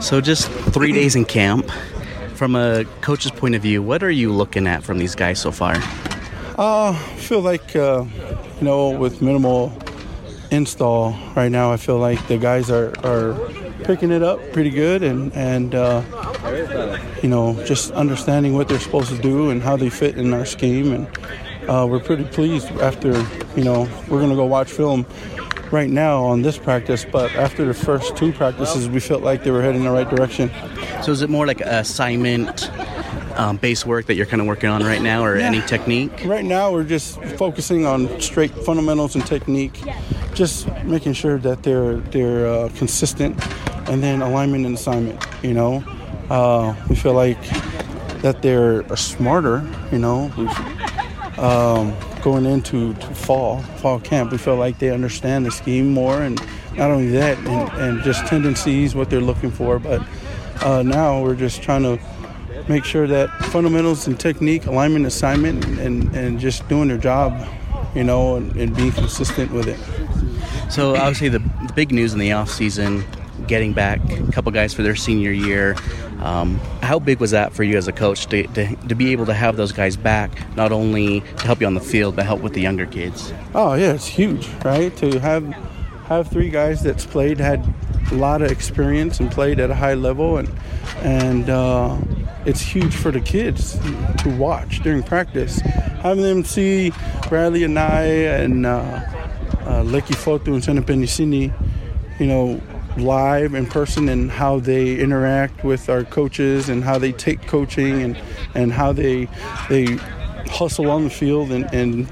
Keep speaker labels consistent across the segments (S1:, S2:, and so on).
S1: So, just three days in camp. From a coach's point of view, what are you looking at from these guys so far?
S2: Uh, I feel like, uh, you know, with minimal install right now, I feel like the guys are, are picking it up pretty good and, and uh, you know, just understanding what they're supposed to do and how they fit in our scheme. And uh, we're pretty pleased after, you know, we're going to go watch film right now on this practice, but after the first two practices, we felt like they were heading in the right direction.
S1: So is it more like assignment um, based work that you're kind of working on right now, or yeah. any technique?
S2: Right now, we're just focusing on straight fundamentals and technique, just making sure that they're they're uh, consistent, and then alignment and assignment. You know, uh, we feel like that they're smarter. You know, um, going into fall fall camp, we feel like they understand the scheme more, and not only that, and, and just tendencies, what they're looking for, but uh, now we're just trying to make sure that fundamentals and technique, alignment, assignment, and, and just doing their job, you know, and, and being consistent with it.
S1: So obviously the, the big news in the off season, getting back a couple guys for their senior year. Um, how big was that for you as a coach to, to, to, be able to have those guys back, not only to help you on the field, but help with the younger kids?
S2: Oh yeah, it's huge, right? To have have three guys that's played had a lot of experience and played at a high level, and and uh, it's huge for the kids to watch during practice. Having them see Bradlee Anae and uh, uh, Leki Fotu and Sena Penisini, you know, live in person and how they interact with our coaches and how they take coaching and, and how they they hustle on the field and, and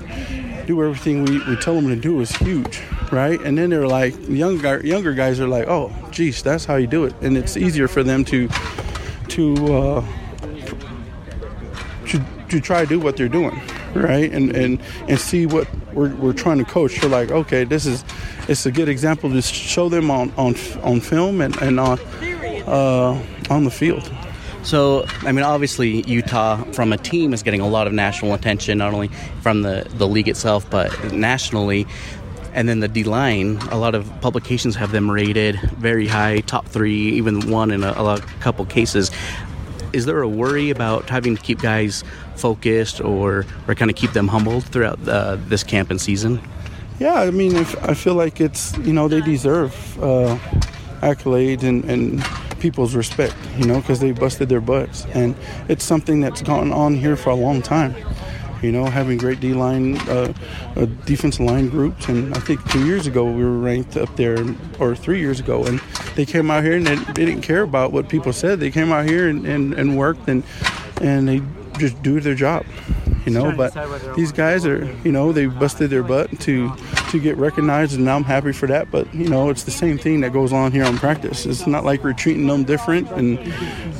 S2: do everything we, we tell them to do is huge right? And then they're like, younger younger guys are like, oh, geez, that's how you do it, and it's easier for them to to uh, to, to try to do what they're doing, right? And and and see what we're, we're trying to coach. They're like, okay, this is it's a good example to show them on on on film and and on uh, on the field.
S1: So, I mean, obviously, Utah from a team is getting a lot of national attention, not only from the, the league itself, but nationally. And then the D line, a lot of publications have them rated very high, top three, even one in a, a couple cases. Is there a worry about having to keep guys focused or, or kind of keep them humbled throughout uh, this camp and season?
S2: Yeah, I mean, I feel like it's, you know, they deserve uh, accolades and, and people's respect, you know, because they busted their butts. And it's something that's gone on here for a long time you know, having great D line, uh, uh, defensive line groups. And I think two years ago we were ranked up there, or three years ago, and they came out here and they, they didn't care about what people said. They came out here and, and, and worked and and they just do their job, you know. But these guys are, you know, they busted their butt to to get recognized, and I'm happy for that. But you know, it's the same thing that goes on here on practice. It's not like we're treating them different, and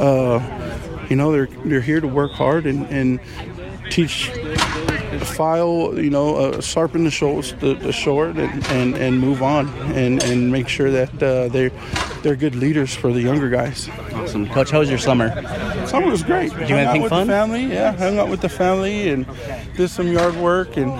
S2: uh, you know, they're they're here to work hard and and teach file, you know, uh, sharpen the, short, the, the short and, and, and move on and, and make sure that uh, they're, they're good leaders for the younger guys.
S1: Awesome. Coach, how was your summer?
S2: Summer was great.
S1: Did you have anything fun?
S2: family, yeah. Hung out with the family and did some yard work and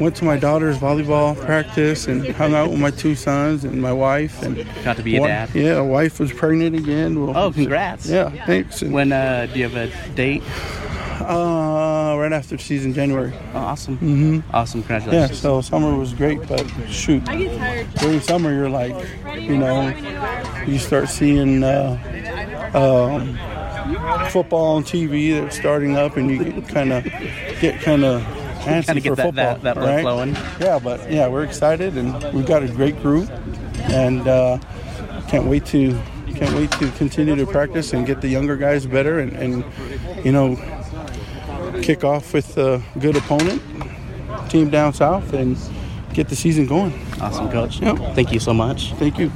S2: went to my daughter's volleyball practice and hung out with my two sons and my wife. and
S1: Got to be a dad?
S2: Yeah, wife was pregnant again.
S1: Well, oh, congrats.
S2: Yeah, thanks.
S1: And when uh, do you have a date?
S2: Uh, right after season, January.
S1: Oh, awesome.
S2: Mm-hmm.
S1: Awesome. Congratulations.
S2: Yeah, so summer was great, but shoot. I get tired During summer, you're like, you know, you start seeing uh, um, football on TV that's starting up, and you kind of get kind of antsy
S1: kind of
S2: for
S1: that,
S2: football.
S1: That, that
S2: right?
S1: flowing.
S2: Yeah, but yeah, we're excited, and we've got a great group, and uh, can't wait to can't wait to continue to practice and get the younger guys better and, and you know kick off with a good opponent team down south and get the season going.
S1: Awesome coach.
S2: Yep.
S1: thank you so much.
S2: Thank you